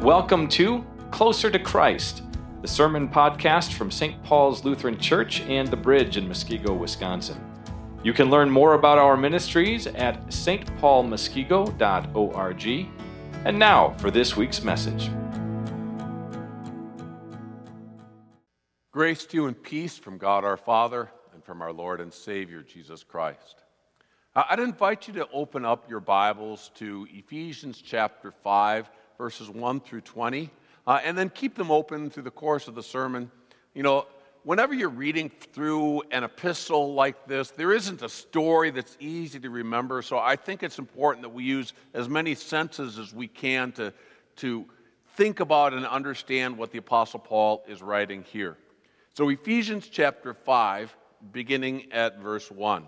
Welcome to Closer to Christ, the sermon podcast from St. Paul's Lutheran Church and the Bridge in Muskego, Wisconsin. You can learn more about our ministries at stpaulmuskego.org. And now for this week's message. Grace to you and peace from God our Father and from our Lord and Savior Jesus Christ. I'd invite you to open up your Bibles to Ephesians chapter 5 verses 1 through 20, uh, and then keep them open through the course of the sermon. You know, whenever you're reading through an epistle like this, there isn't a story that's easy to remember, so I think it's important that we use as many senses as we can to, to think about and understand what the Apostle Paul is writing here. So, Ephesians chapter 5, beginning at verse 1.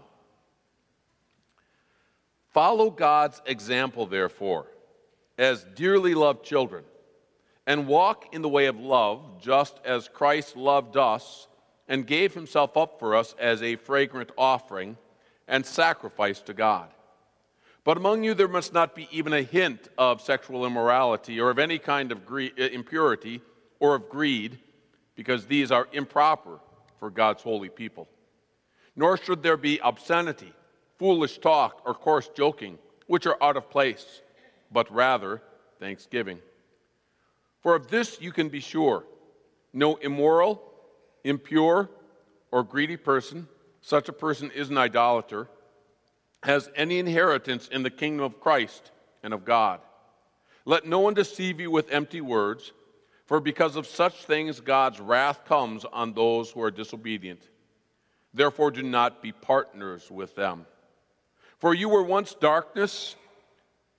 Follow God's example, therefore as dearly loved children, and walk in the way of love, just as Christ loved us and gave himself up for us as a fragrant offering and sacrifice to God. But among you there must not be even a hint of sexual immorality or of any kind of gre- uh, impurity or of greed, because these are improper for God's holy people. Nor should there be obscenity, foolish talk, or coarse joking, which are out of place but rather thanksgiving. For of this you can be sure no immoral, impure, or greedy person, such a person is an idolater, has any inheritance in the kingdom of Christ and of God. Let no one deceive you with empty words, for because of such things God's wrath comes on those who are disobedient. Therefore, do not be partners with them. For you were once darkness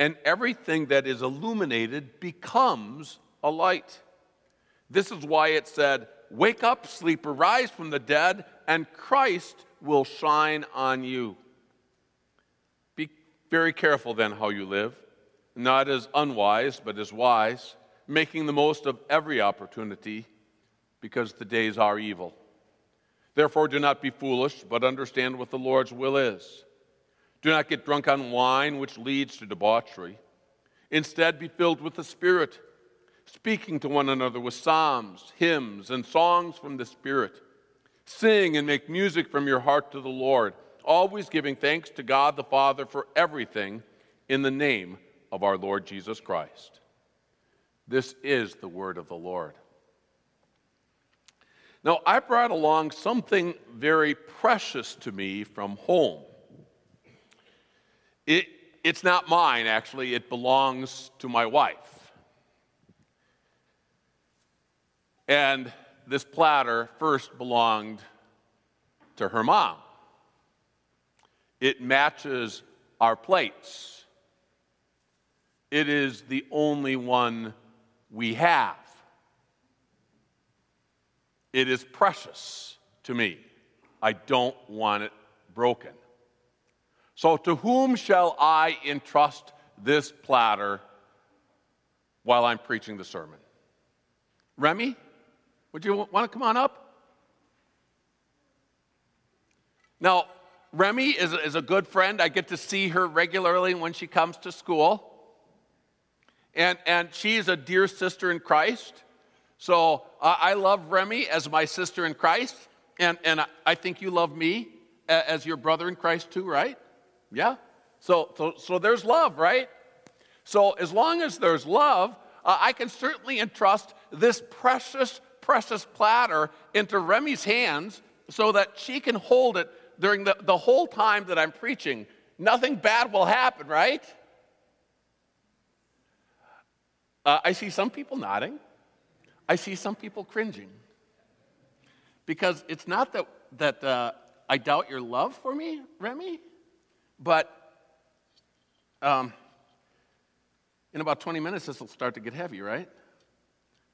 and everything that is illuminated becomes a light. This is why it said, Wake up, sleeper, rise from the dead, and Christ will shine on you. Be very careful then how you live, not as unwise, but as wise, making the most of every opportunity, because the days are evil. Therefore, do not be foolish, but understand what the Lord's will is. Do not get drunk on wine, which leads to debauchery. Instead, be filled with the Spirit, speaking to one another with psalms, hymns, and songs from the Spirit. Sing and make music from your heart to the Lord, always giving thanks to God the Father for everything in the name of our Lord Jesus Christ. This is the word of the Lord. Now, I brought along something very precious to me from home. It, it's not mine, actually, it belongs to my wife. And this platter first belonged to her mom. It matches our plates. It is the only one we have. It is precious to me. I don't want it broken. So, to whom shall I entrust this platter while I'm preaching the sermon? Remy, would you want to come on up? Now, Remy is, is a good friend. I get to see her regularly when she comes to school. And, and she's a dear sister in Christ. So uh, I love Remy as my sister in Christ. And, and I think you love me as your brother in Christ too, right? Yeah? So, so, so there's love, right? So as long as there's love, uh, I can certainly entrust this precious, precious platter into Remy's hands so that she can hold it during the, the whole time that I'm preaching. Nothing bad will happen, right? Uh, I see some people nodding. I see some people cringing. Because it's not that, that uh, I doubt your love for me, Remy. But um, in about 20 minutes, this will start to get heavy, right?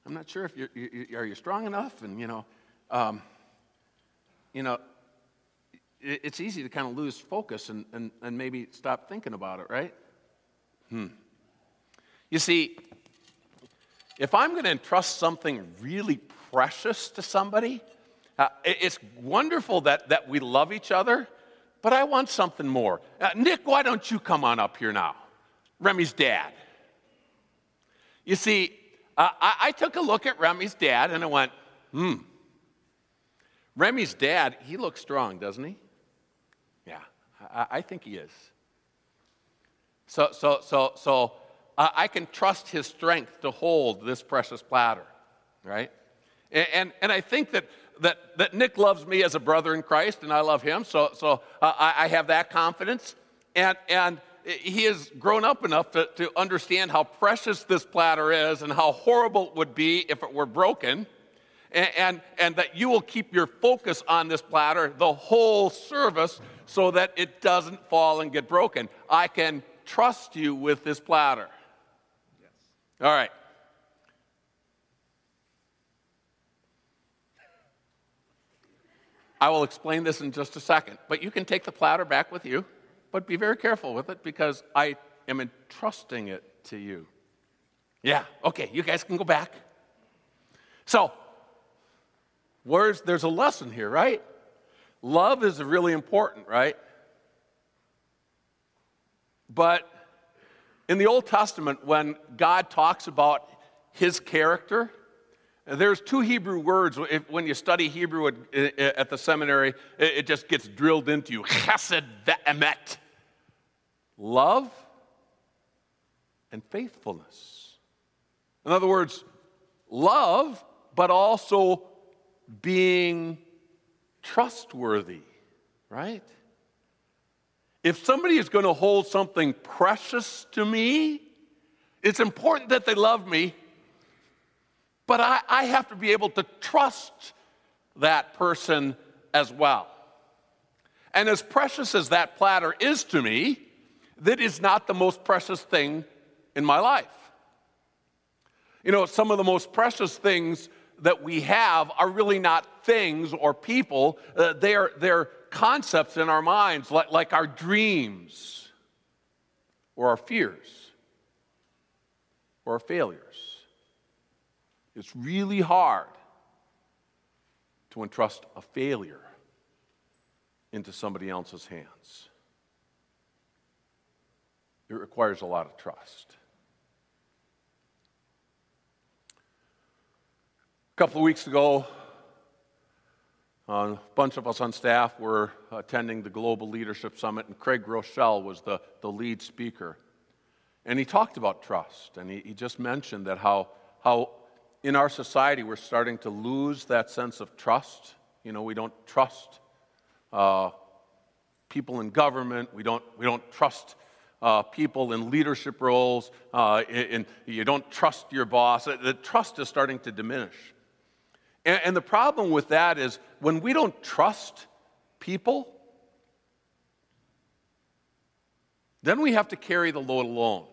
I'm not sure if you're, you, are you strong enough? And, you know, um, you know, it, it's easy to kind of lose focus and, and, and maybe stop thinking about it, right? Hmm. You see, if I'm going to entrust something really precious to somebody, uh, it's wonderful that, that we love each other, but I want something more. Uh, Nick, why don't you come on up here now? Remy's dad. You see, uh, I, I, took a look at Remy's dad and I went, hmm. Remy's dad, he looks strong, doesn't he? Yeah, I, I think he is. So, so, so, so uh, I can trust his strength to hold this precious platter, right? And, and, and, I think that, that, that Nick loves me as a brother in Christ, and I love him, so, so I, I, have that confidence. And, and he has grown up enough to, to understand how precious this platter is and how horrible it would be if it were broken. And, and, and that you will keep your focus on this platter the whole service so that it doesn't fall and get broken. I can trust you with this platter. Yes. All right. I will explain this in just a second, but you can take the platter back with you, but be very careful with it because I am entrusting it to you. Yeah, okay, you guys can go back. So, where's, there's a lesson here, right? Love is really important, right? But in the Old Testament, when God talks about his character, there's two Hebrew words. If, when you study Hebrew at, at the seminary, it, it, just gets drilled into you. Chesed ve'emet. Love and faithfulness. In other words, love, but also being trustworthy, right? If somebody is going to hold something precious to me, it's important that they love me, but I, I have to be able to trust that person as well. And as precious as that platter is to me, that is not the most precious thing in my life. You know, some of the most precious things that we have are really not things or people, uh, they're, they're concepts in our minds, like, like our dreams or our fears or our failures. It's really hard to entrust a failure into somebody else's hands. It requires a lot of trust. A couple of weeks ago, a bunch of us on staff were attending the Global Leadership Summit, and Craig Groeschel was the, the lead speaker. And he talked about trust, and he, he just mentioned that how, how in our society we're starting to lose that sense of trust. You know, we don't trust uh, people in government, we don't, we don't trust uh, people in leadership roles, uh, in, you don't trust your boss. The trust is starting to diminish. And, and the problem with that is when we don't trust people, then we have to carry the load alone.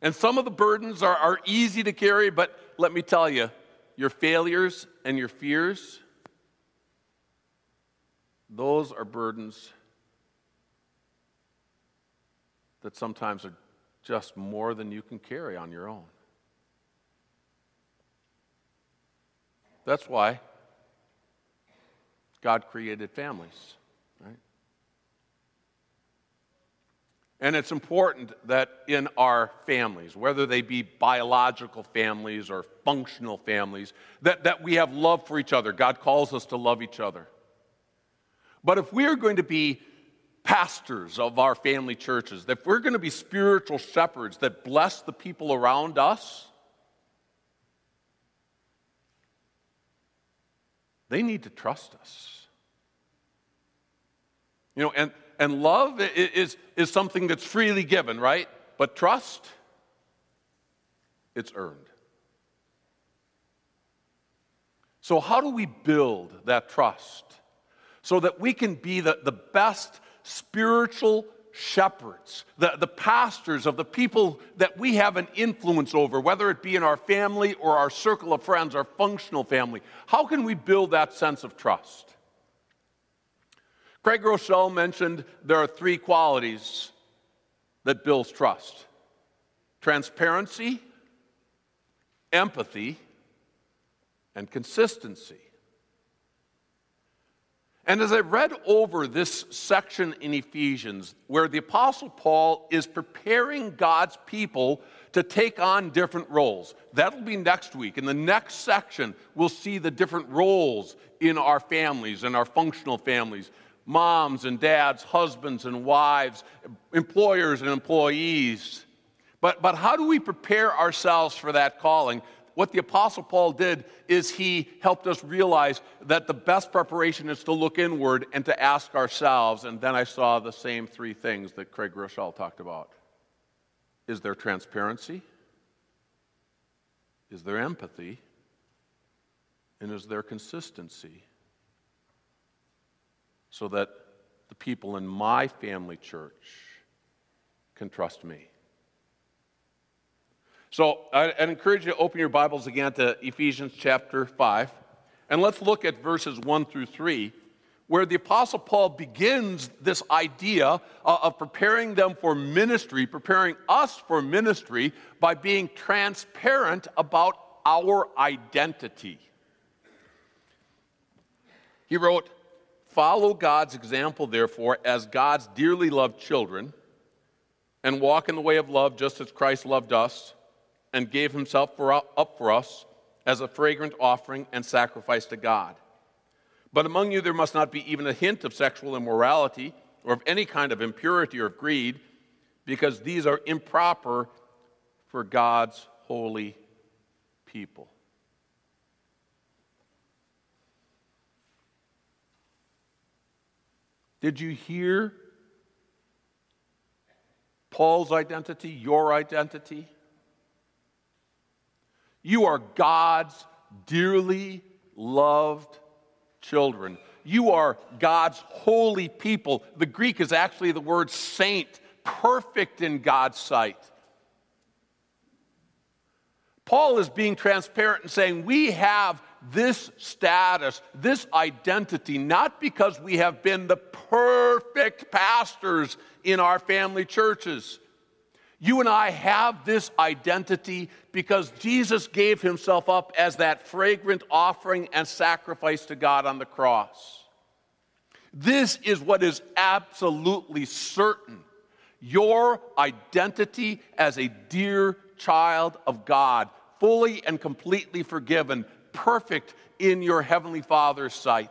And some of the burdens are, are easy to carry, but let me tell you, your failures and your fears, those are burdens that sometimes are just more than you can carry on your own. That's why God created families, right? And it's important that in our families, whether they be biological families or functional families, that, that we have love for each other. God calls us to love each other. But if we are going to be pastors of our family churches, if we're going to be spiritual shepherds that bless the people around us, They need to trust us. You know, and, and love is, is something that's freely given, right? But trust, it's earned. So, how do we build that trust so that we can be the, the best spiritual shepherds, the, the pastors of the people that we have an influence over, whether it be in our family or our circle of friends, our functional family? How can we build that sense of trust? Craig Groeschel mentioned there are three qualities that builds trust transparency, empathy, and consistency. And as I read over this section in Ephesians, where the Apostle Paul is preparing God's people to take on different roles, that'll be next week. In the next section, we'll see the different roles in our families and our functional families moms and dads, husbands and wives, employers and employees. But, but how do we prepare ourselves for that calling? what the Apostle Paul did is he helped us realize that the best preparation is to look inward and to ask ourselves. And then I saw the same three things that Craig Groeschel talked about Is there transparency? Is there empathy? And is there consistency? So that the people in my family church can trust me. So I'd encourage you to open your Bibles again to Ephesians chapter 5. And let's look at verses 1 through 3, where the Apostle Paul begins this idea uh, of preparing them for ministry, preparing us for ministry by being transparent about our identity. He wrote, Follow God's example, therefore, as God's dearly loved children, and walk in the way of love just as Christ loved us and gave himself for, up for us as a fragrant offering and sacrifice to God. But among you there must not be even a hint of sexual immorality or of any kind of impurity or of greed, because these are improper for God's holy people. Did you hear Paul's identity, your identity? You are God's dearly loved children. You are God's holy people. The Greek is actually the word saint, perfect in God's sight. Paul is being transparent and saying, We have this status, this identity, not because we have been the perfect pastors in our family churches. You and I have this identity because Jesus gave himself up as that fragrant offering and sacrifice to God on the cross. This is what is absolutely certain. Your identity as a dear child of God, fully and completely forgiven, perfect in your Heavenly Father's sight.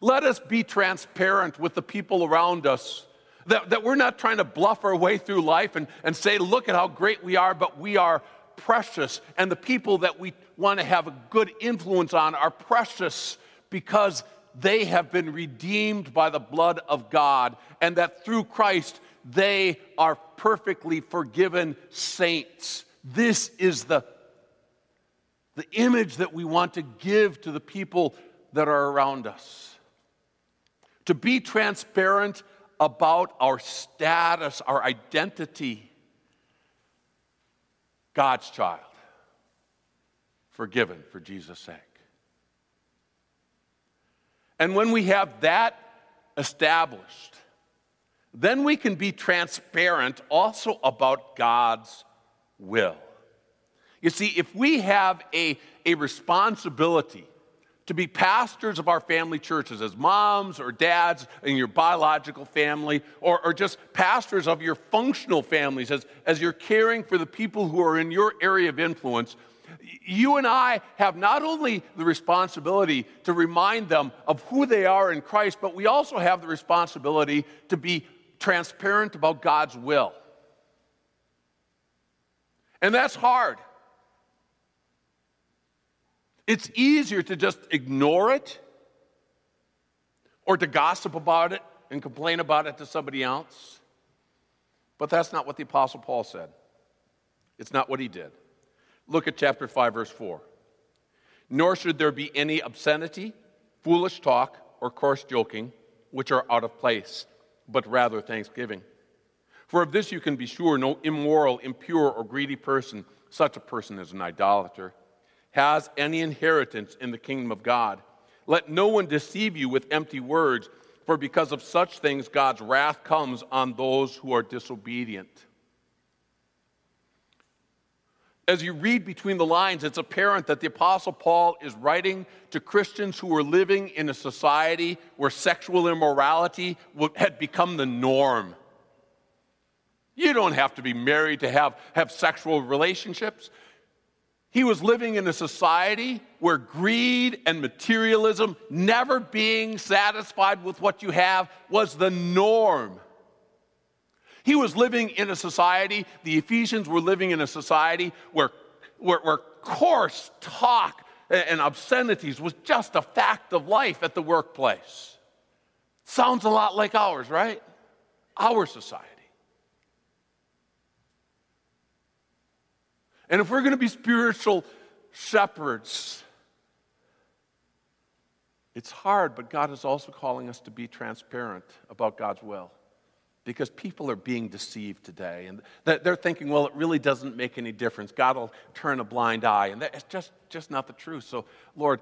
Let us be transparent with the people around us that, that we're not trying to bluff our way through life and, and say, look at how great we are, but we are precious. And the people that we want to have a good influence on are precious because they have been redeemed by the blood of God, and that through Christ they are perfectly forgiven saints. This is the, the image that we want to give to the people that are around us. To be transparent about our status, our identity. God's child, forgiven for Jesus' sake. And when we have that established, then we can be transparent also about God's will. You see, if we have a, a responsibility to be pastors of our family churches as moms or dads in your biological family, or, or just pastors of your functional families as, as you're caring for the people who are in your area of influence. You and I have not only the responsibility to remind them of who they are in Christ, but we also have the responsibility to be transparent about God's will. And that's hard. It's easier to just ignore it or to gossip about it and complain about it to somebody else. But that's not what the Apostle Paul said. It's not what he did. Look at chapter 5, verse 4. Nor should there be any obscenity, foolish talk, or coarse joking, which are out of place, but rather thanksgiving. For of this you can be sure no immoral, impure, or greedy person, such a person is an idolater, has any inheritance in the kingdom of God. Let no one deceive you with empty words, for because of such things God's wrath comes on those who are disobedient. As you read between the lines, it's apparent that the Apostle Paul is writing to Christians who were living in a society where sexual immorality had become the norm. You don't have to be married to have, have sexual relationships. He was living in a society where greed and materialism, never being satisfied with what you have, was the norm. He was living in a society, the Ephesians were living in a society where, where, where coarse talk and obscenities was just a fact of life at the workplace. Sounds a lot like ours, right? Our society. And if we're going to be spiritual shepherds, it's hard, but God is also calling us to be transparent about God's will. Because people are being deceived today. And they're thinking, well, it really doesn't make any difference. God will turn a blind eye. And that's just, just not the truth. So, Lord,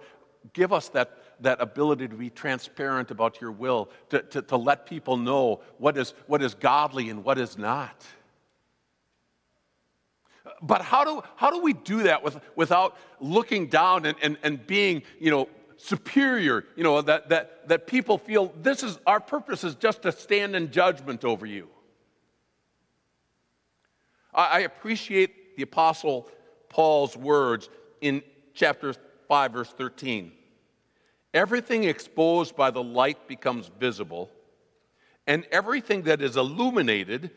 give us that, that ability to be transparent about your will, to, to, to let people know what is, what is godly and what is not. But how do, how do we do that with, without looking down and, and, and being, you know, superior, you know, that, that, that people feel this is our purpose is just to stand in judgment over you. I, I appreciate the Apostle Paul's words in chapter 5, verse 13. Everything exposed by the light becomes visible, and everything that is illuminated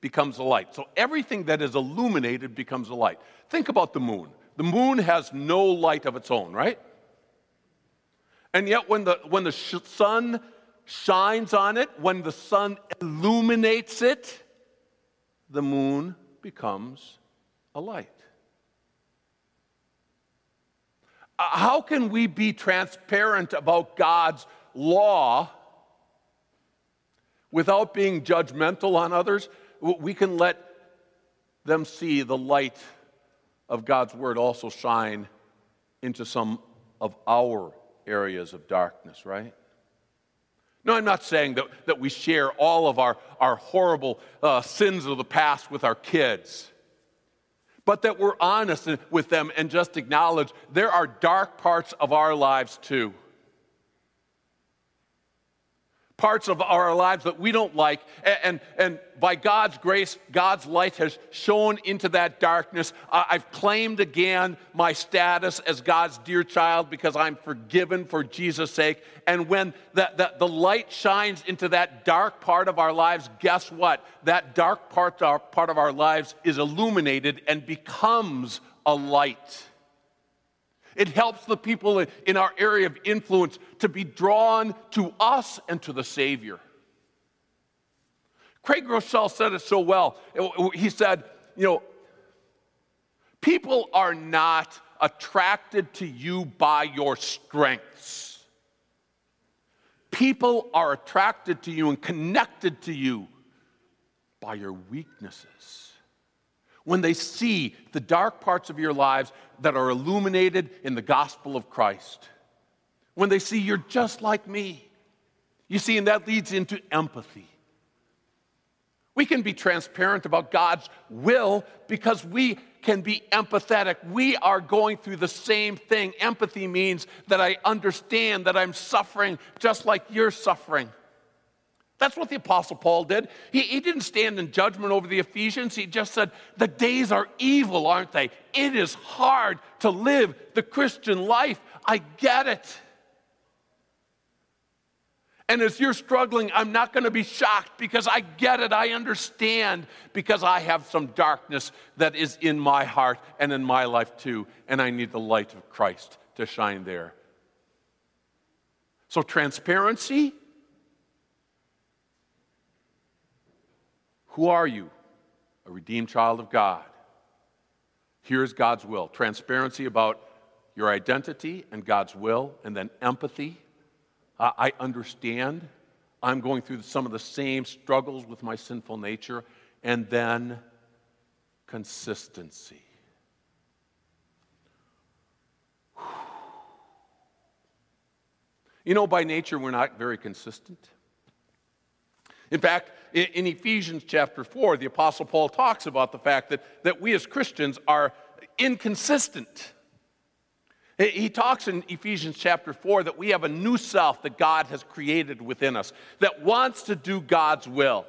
becomes a light. So everything that is illuminated becomes a light. Think about the moon. The moon has no light of its own, right? And yet, when the, when the sh- sun shines on it, when the sun illuminates it, the moon becomes a light. Uh, how can we be transparent about God's law without being judgmental on others? We can let them see the light of God's word also shine into some of our areas of darkness, right? No, I'm not saying that, that we share all of our, our horrible uh, sins of the past with our kids, but that we're honest with them and just acknowledge there are dark parts of our lives too parts of our lives that we don't like. And, and, by God's grace, God's light has shone into that darkness. I've claimed again my status as God's dear child because I'm forgiven for Jesus' sake. And when the, the, the light shines into that dark part of our lives, guess what? That dark part, part of our lives is illuminated and becomes a light. It helps the people in our area of influence to be drawn to us and to the Savior. Craig Groeschel said it so well. He said, You know, people are not attracted to you by your strengths. People are attracted to you and connected to you by your weaknesses when they see the dark parts of your lives that are illuminated in the gospel of Christ. When they see you're just like me. You see, and that leads into empathy. We can be transparent about God's will because we can be empathetic. We are going through the same thing. Empathy means that I understand that I'm suffering just like you're suffering. That's what the Apostle Paul did. He, he, didn't stand in judgment over the Ephesians. He just said, The days are evil, aren't they? It is hard to live the Christian life. I get it. And as you're struggling, I'm not going to be shocked because I get it. I understand because I have some darkness that is in my heart and in my life too. And I need the light of Christ to shine there. So, transparency Who are you? A redeemed child of God. Here's God's will transparency about your identity and God's will, and then empathy. Uh, I understand. I'm going through some of the same struggles with my sinful nature. And then consistency. You know, by nature, we're not very consistent. In fact, in Ephesians chapter 4, the Apostle Paul talks about the fact that, that we as Christians are inconsistent. He talks in Ephesians chapter 4 that we have a new self that God has created within us that wants to do God's will.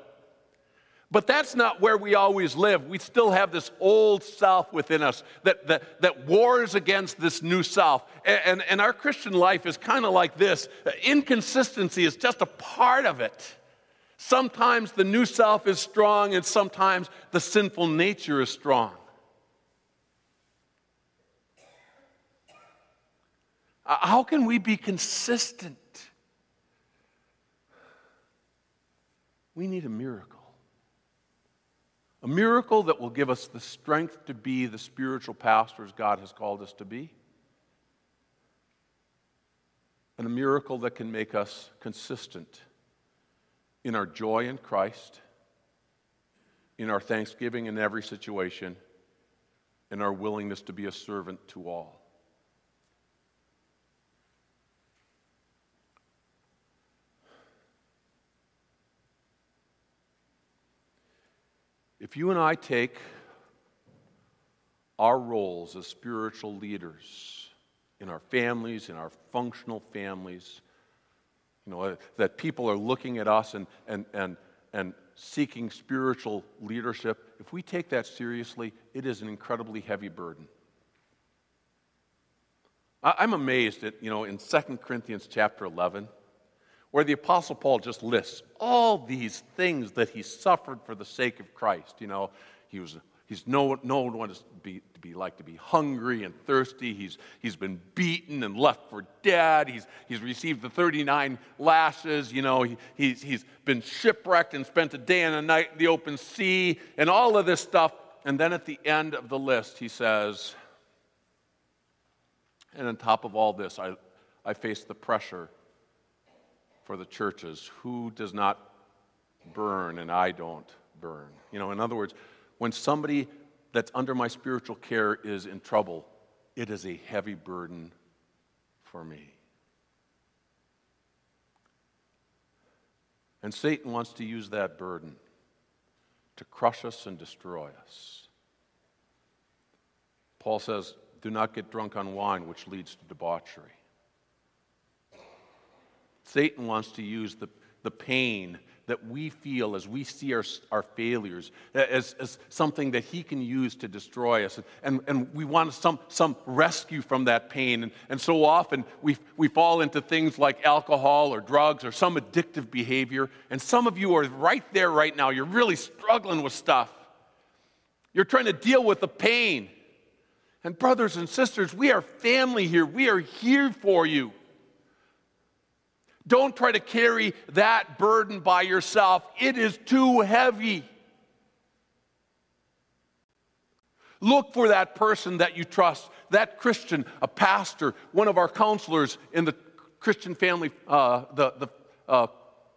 But that's not where we always live. We still have this old self within us that, that, that wars against this new self. And, and, and our Christian life is kind of like this inconsistency is just a part of it. Sometimes the new self is strong, and sometimes the sinful nature is strong. Uh, how can we be consistent? We need a miracle. A miracle that will give us the strength to be the spiritual pastors God has called us to be. And a miracle that can make us consistent in our joy in Christ, in our thanksgiving in every situation, in our willingness to be a servant to all. If you and I take our roles as spiritual leaders in our families, in our functional families, you know, that people are looking at us and, and, and, and seeking spiritual leadership, if we take that seriously, it is an incredibly heavy burden. I'm amazed at, you know, in 2 Corinthians chapter 11, where the Apostle Paul just lists all these things that he suffered for the sake of Christ. You know, he was he's known, known what to be, to be like to be hungry and thirsty. He's, he's been beaten and left for dead. He's, he's received the 39 lashes. You know, he, he's, he's been shipwrecked and spent a day and a night in the open sea and all of this stuff. And then at the end of the list, he says, and on top of all this, I, I face the pressure for the churches who does not burn and I don't burn. You know, in other words, when somebody that's under my spiritual care is in trouble, it is a heavy burden for me. And Satan wants to use that burden to crush us and destroy us. Paul says, Do not get drunk on wine, which leads to debauchery. Satan wants to use the, the pain that we feel as we see our, our failures as, as something that he can use to destroy us. And, and we want some, some rescue from that pain. And, and so often we, we fall into things like alcohol or drugs or some addictive behavior. And some of you are right there right now. You're really struggling with stuff. You're trying to deal with the pain. And, brothers and sisters, we are family here. We are here for you. Don't try to carry that burden by yourself, it is too heavy. Look for that person that you trust, that Christian, a pastor, one of our counselors in the Christian family, uh, the, the, uh,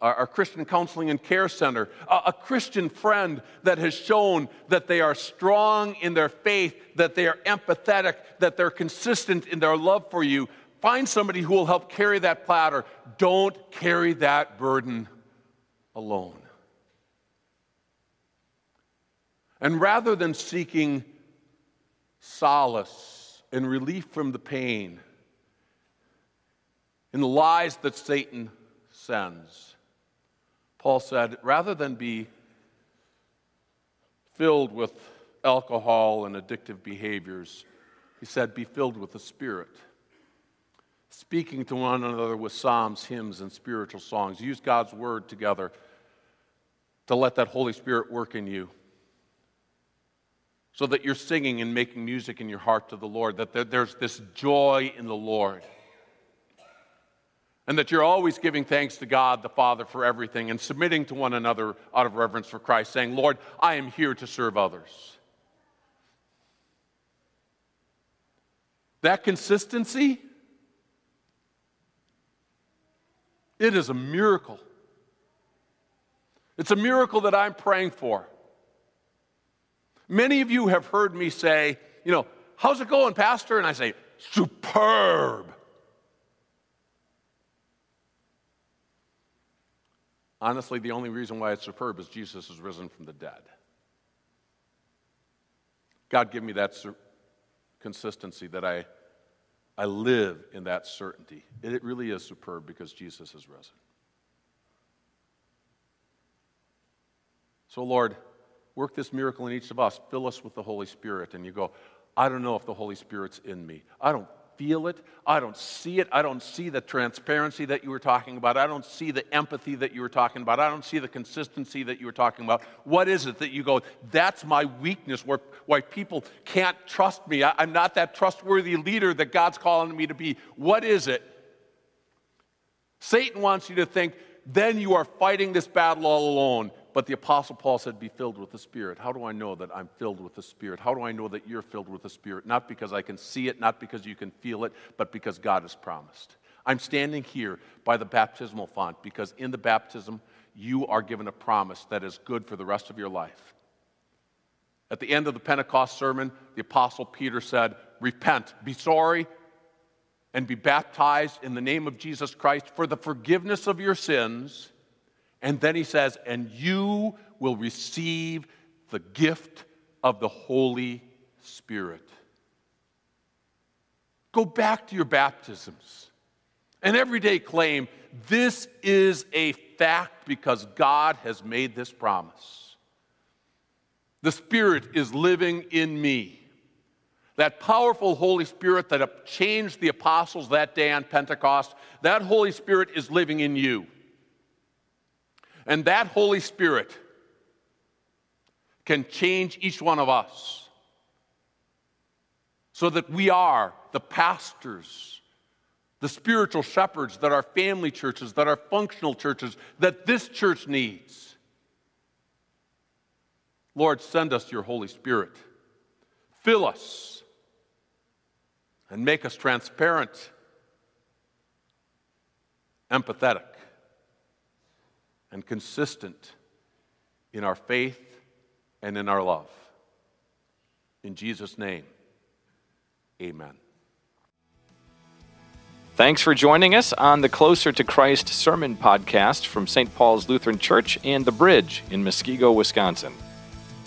our, Christian counseling and care center, a, a Christian friend that has shown that they are strong in their faith, that they are empathetic, that they're consistent in their love for you, Find somebody who will help carry that platter. Don't carry that burden alone. And rather than seeking solace and relief from the pain in the lies that Satan sends, Paul said, rather than be filled with alcohol and addictive behaviors, he said, be filled with the Spirit speaking to one another with psalms, hymns, and spiritual songs. Use God's word together to let that Holy Spirit work in you. So that you're singing and making music in your heart to the Lord, that there's this joy in the Lord. And that you're always giving thanks to God the Father for everything and submitting to one another out of reverence for Christ, saying, Lord, I am here to serve others. That consistency It is a miracle It's a miracle that I'm praying for. Many of you have heard me say, you know, how's it going, Pastor? And I say, superb. Honestly, the only reason why it's superb is Jesus has risen from the dead. God, give me that consistency that I, I live in that certainty. It really is superb because Jesus is risen. So, Lord, work this miracle in each of us. Fill us with the Holy Spirit. And you go, I don't know if the Holy Spirit's in me. I don't feel it. I don't see it. I don't see the transparency that you were talking about. I don't see the empathy that you were talking about. I don't see the consistency that you were talking about. What is it that you go, that's my weakness, where, why people can't trust me? I, I'm not that trustworthy leader that God's calling me to be. What is it? Satan wants you to think, then you are fighting this battle all alone. But the Apostle Paul said, Be filled with the Spirit. How do I know that I'm filled with the Spirit? How do I know that you're filled with the Spirit? Not because I can see it, not because you can feel it, but because God has promised. I'm standing here by the baptismal font because in the baptism, you are given a promise that is good for the rest of your life. At the end of the Pentecost sermon, the Apostle Peter said, Repent, be sorry, and be baptized in the name of Jesus Christ for the forgiveness of your sins and then he says, and you will receive the gift of the Holy Spirit. Go back to your baptisms and every day claim this is a fact because God has made this promise. The Spirit is living in me. That powerful Holy Spirit that changed the apostles that day on Pentecost, that Holy Spirit is living in you. And that Holy Spirit can change each one of us so that we are the pastors, the spiritual shepherds that our family churches, that our functional churches, that this church needs. Lord, send us your Holy Spirit. Fill us and make us transparent, empathetic, and consistent in our faith and in our love. In Jesus' name, amen. Thanks for joining us on the Closer to Christ Sermon Podcast from St. Paul's Lutheran Church and The Bridge in Muskego, Wisconsin.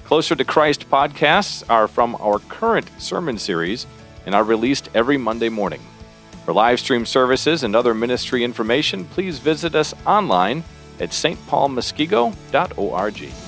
Closer to Christ podcasts are from our current sermon series and are released every Monday morning. For live stream services and other ministry information, please visit us online at stpaulmuskego.org.